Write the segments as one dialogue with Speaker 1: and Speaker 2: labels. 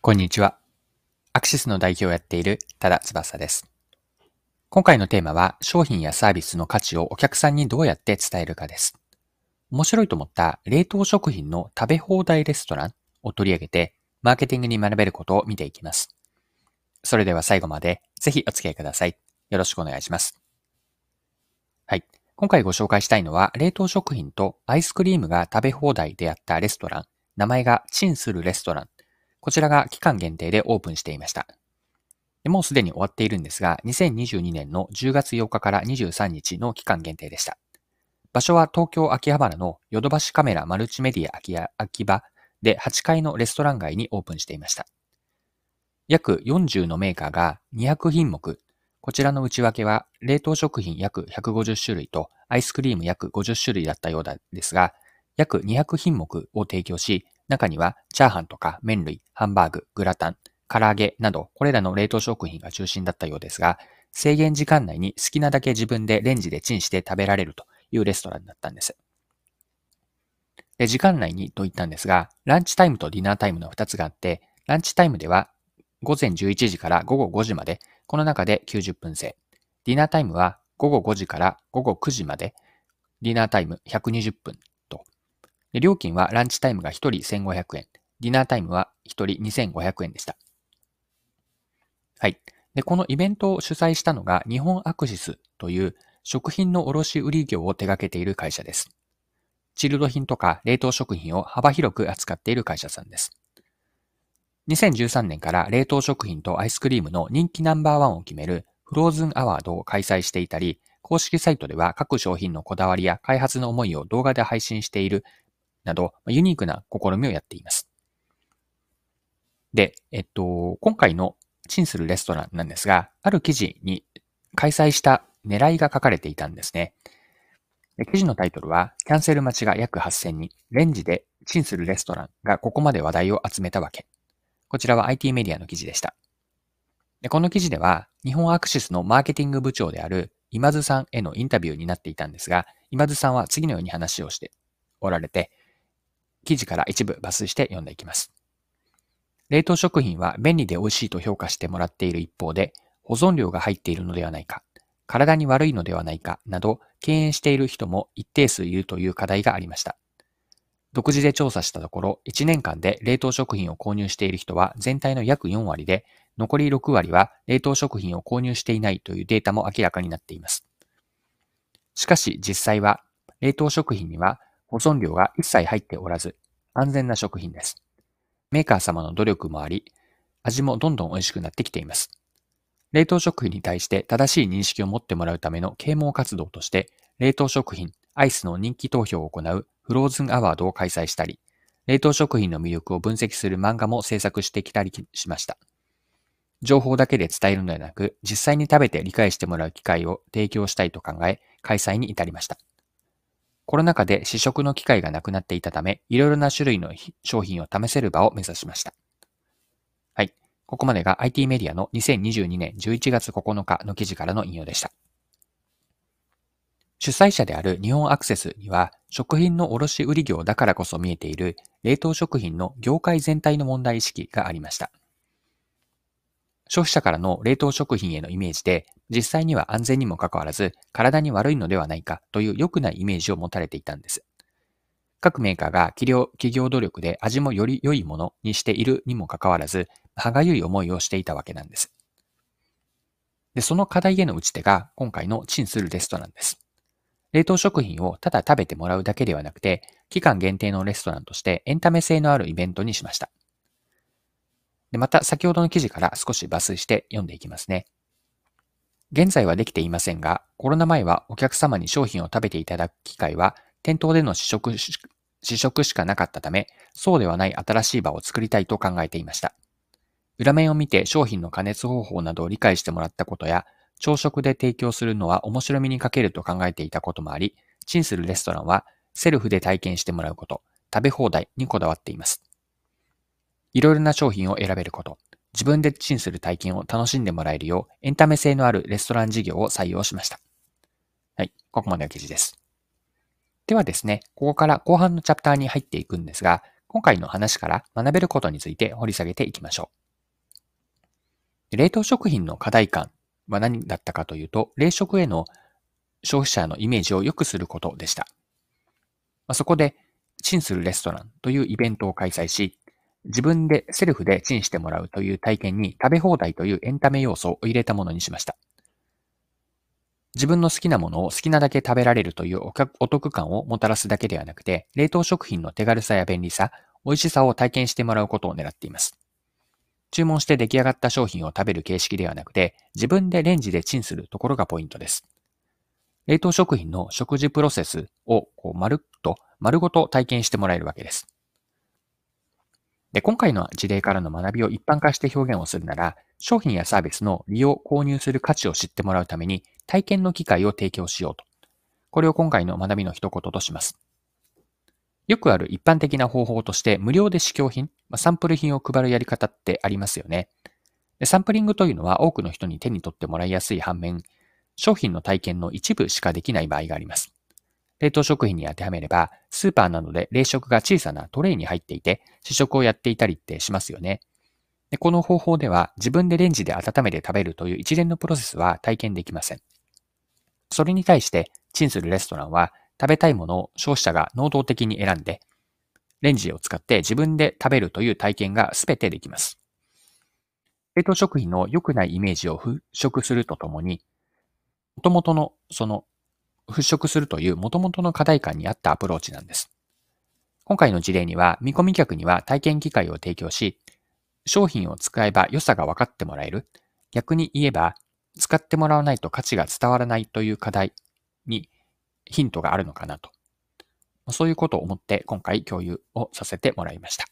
Speaker 1: こんにちは。アクシスの代表をやっている多田翼です。今回のテーマは商品やサービスの価値をお客さんにどうやって伝えるかです。面白いと思った冷凍食品の食べ放題レストランを取り上げてマーケティングに学べることを見ていきます。それでは最後までぜひお付き合いください。よろしくお願いします。はい。今回ご紹介したいのは冷凍食品とアイスクリームが食べ放題であったレストラン。名前がチンするレストランこちらが期間限定でオープンしていました。もうすでに終わっているんですが、2022年の10月8日から23日の期間限定でした。場所は東京秋葉原のヨドバシカメラマルチメディア秋葉で8階のレストラン街にオープンしていました。約40のメーカーが200品目、こちらの内訳は冷凍食品約150種類とアイスクリーム約50種類だったようですが、約200品目を提供し、中にはチャーハンとか麺類、ハンバーグ、グラタン、唐揚げなど、これらの冷凍食品が中心だったようですが、制限時間内に好きなだけ自分でレンジでチンして食べられるというレストランだったんです。で時間内にと言ったんですが、ランチタイムとディナータイムの2つがあって、ランチタイムでは午前11時から午後5時まで、この中で90分制。ディナータイムは午後5時から午後9時まで、ディナータイム120分料金はランチタイムが1人1500円、ディナータイムは1人2500円でした。はい。で、このイベントを主催したのが日本アクシスという食品の卸売業を手掛けている会社です。チルド品とか冷凍食品を幅広く扱っている会社さんです。2013年から冷凍食品とアイスクリームの人気ナンバーワンを決めるフローズンアワードを開催していたり、公式サイトでは各商品のこだわりや開発の思いを動画で配信しているなど、ユニークな試みをやっています。で、えっと、今回のチンするレストランなんですが、ある記事に開催した狙いが書かれていたんですね。記事のタイトルは、キャンセル待ちが約8000人、レンジでチンするレストランがここまで話題を集めたわけ。こちらは IT メディアの記事でした。でこの記事では、日本アクシスのマーケティング部長である今津さんへのインタビューになっていたんですが、今津さんは次のように話をしておられて、記事から一部抜粋して読んでいきます。冷凍食品は便利で美味しいと評価してもらっている一方で、保存量が入っているのではないか、体に悪いのではないかなど敬遠している人も一定数いるという課題がありました。独自で調査したところ、1年間で冷凍食品を購入している人は全体の約4割で、残り6割は冷凍食品を購入していないというデータも明らかになっています。しかし実際は、冷凍食品には保存料が一切入っておらず、安全な食品です。メーカー様の努力もあり、味もどんどん美味しくなってきています。冷凍食品に対して正しい認識を持ってもらうための啓蒙活動として、冷凍食品、アイスの人気投票を行うフローズンアワードを開催したり、冷凍食品の魅力を分析する漫画も制作してきたりしました。情報だけで伝えるのではなく、実際に食べて理解してもらう機会を提供したいと考え、開催に至りました。コロナ禍で試食の機会がなくなっていたため、いろいろな種類の商品を試せる場を目指しました。はい。ここまでが IT メディアの2022年11月9日の記事からの引用でした。主催者である日本アクセスには、食品の卸売業だからこそ見えている冷凍食品の業界全体の問題意識がありました。消費者からの冷凍食品へのイメージで、実際には安全にもかかわらず、体に悪いのではないかという良くないイメージを持たれていたんです。各メーカーが企業企業努力で味もより良いものにしているにもかかわらず、歯がゆい思いをしていたわけなんです。で、その課題への打ち手が今回のチンするレストランです。冷凍食品をただ食べてもらうだけではなくて、期間限定のレストランとしてエンタメ性のあるイベントにしました。で、また先ほどの記事から少し抜粋して読んでいきますね。現在はできていませんが、コロナ前はお客様に商品を食べていただく機会は店頭での試食試食しかなかったため、そうではない新しい場を作りたいと考えていました。裏面を見て商品の加熱方法などを理解してもらったことや、朝食で提供するのは面白みに欠けると考えていたこともあり、チンするレストランはセルフで体験してもらうこと、食べ放題にこだわっています。いろいろな商品を選べること、自分でチンする体験を楽しんでもらえるよう、エンタメ性のあるレストラン事業を採用しました。はい、ここまでの記事です。ではですね、ここから後半のチャプターに入っていくんですが、今回の話から学べることについて掘り下げていきましょう。冷凍食品の課題感は何だったかというと、冷食への消費者のイメージを良くすることでした。そこで、チンするレストランというイベントを開催し、自分でセルフでチンしてもらうという体験に食べ放題というエンタメ要素を入れたものにしました。自分の好きなものを好きなだけ食べられるというお得感をもたらすだけではなくて、冷凍食品の手軽さや便利さ、美味しさを体験してもらうことを狙っています。注文して出来上がった商品を食べる形式ではなくて、自分でレンジでチンするところがポイントです。冷凍食品の食事プロセスをこう丸っと、丸ごと体験してもらえるわけです。で、今回の事例からの学びを一般化して表現をするなら、商品やサービスの利用、購入する価値を知ってもらうために体験の機会を提供しようと。これを今回の学びの一言とします。よくある一般的な方法として無料で試供品、サンプル品を配るやり方ってありますよね。でサンプリングというのは多くの人に手に取ってもらいやすい反面、商品の体験の一部しかできない場合があります。冷凍食品に当てはめれば、スーパーなどで冷食が小さなトレイに入っていて、試食をやっていたりってしますよね。でこの方法では自分でレンジで温めて食べるという一連のプロセスは体験できません。それに対して、チンするレストランは食べたいものを消費者が能動的に選んで、レンジを使って自分で食べるという体験が全てできます。冷凍食品の良くないイメージを払拭するとともに、元々のその払拭するという元々の課題感に合ったアプローチなんです。今回の事例には見込み客には体験機会を提供し、商品を使えば良さが分かってもらえる。逆に言えば、使ってもらわないと価値が伝わらないという課題にヒントがあるのかなと。そういうことを思って今回共有をさせてもらいました。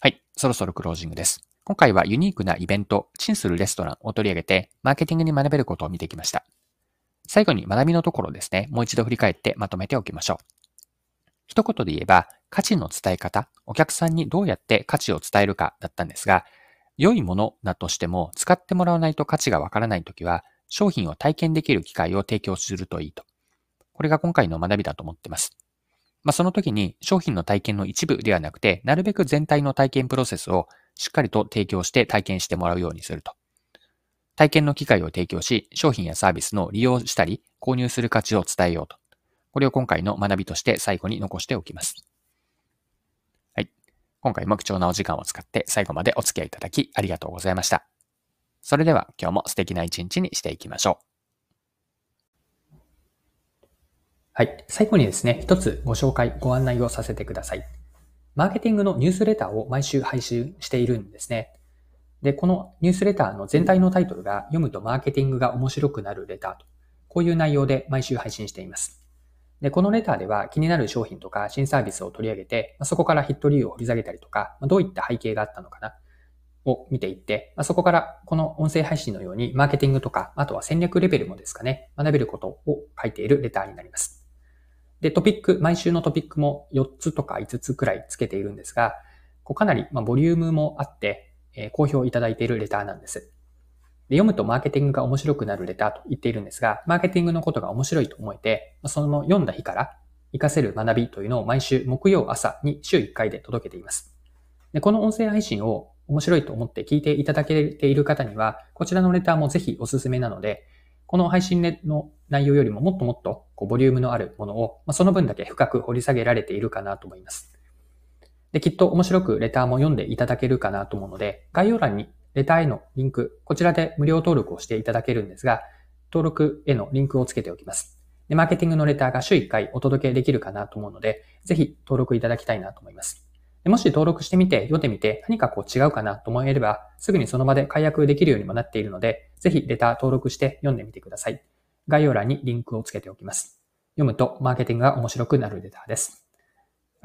Speaker 1: はい、そろそろクロージングです。今回はユニークなイベント、チンするレストランを取り上げて、マーケティングに学べることを見てきました。最後に学びのところですね、もう一度振り返ってまとめておきましょう。一言で言えば、価値の伝え方、お客さんにどうやって価値を伝えるかだったんですが、良いものだとしても使ってもらわないと価値がわからないときは、商品を体験できる機会を提供するといいと。これが今回の学びだと思ってます。まあ、その時に商品の体験の一部ではなくて、なるべく全体の体験プロセスをしっかりと提供して体験してもらうようにすると。体験の機会を提供し、商品やサービスの利用したり、購入する価値を伝えようと。これを今回の学びとして最後に残しておきます。はい。今回も貴重なお時間を使って最後までお付き合いいただきありがとうございました。それでは今日も素敵な一日にしていきましょう。はい。最後にですね、一つご紹介、ご案内をさせてください。マーケティングのニュースレターを毎週配信しているんですね。で、このニュースレターの全体のタイトルが読むとマーケティングが面白くなるレターと、こういう内容で毎週配信しています。で、このレターでは気になる商品とか新サービスを取り上げて、そこからヒット理由を掘り下げたりとか、どういった背景があったのかな、を見ていって、そこからこの音声配信のようにマーケティングとか、あとは戦略レベルもですかね、学べることを書いているレターになります。で、トピック、毎週のトピックも4つとか5つくらいつけているんですが、こうかなり、まボリュームもあって、え、好評いただいているレターなんです。で読むとマーケティングが面白くなるレターと言っているんですが、マーケティングのことが面白いと思えて、その読んだ日から活かせる学びというのを毎週木曜朝に週1回で届けています。でこの音声配信を面白いと思って聞いていただけている方には、こちらのレターもぜひおすすめなので、この配信の内容よりももっともっとこうボリュームのあるものを、ま、その分だけ深く掘り下げられているかなと思います。で、きっと面白くレターも読んでいただけるかなと思うので、概要欄にレターへのリンク、こちらで無料登録をしていただけるんですが、登録へのリンクをつけておきます。で、マーケティングのレターが週1回お届けできるかなと思うので、ぜひ登録いただきたいなと思います。でもし登録してみて、読んでみて、何かこう違うかなと思えれば、すぐにその場で解約できるようにもなっているので、ぜひレター登録して読んでみてください。概要欄にリンクをつけておきます。読むとマーケティングが面白くなるレターです。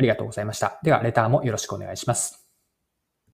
Speaker 1: ありがとうございました。では、レターもよろしくお願いします。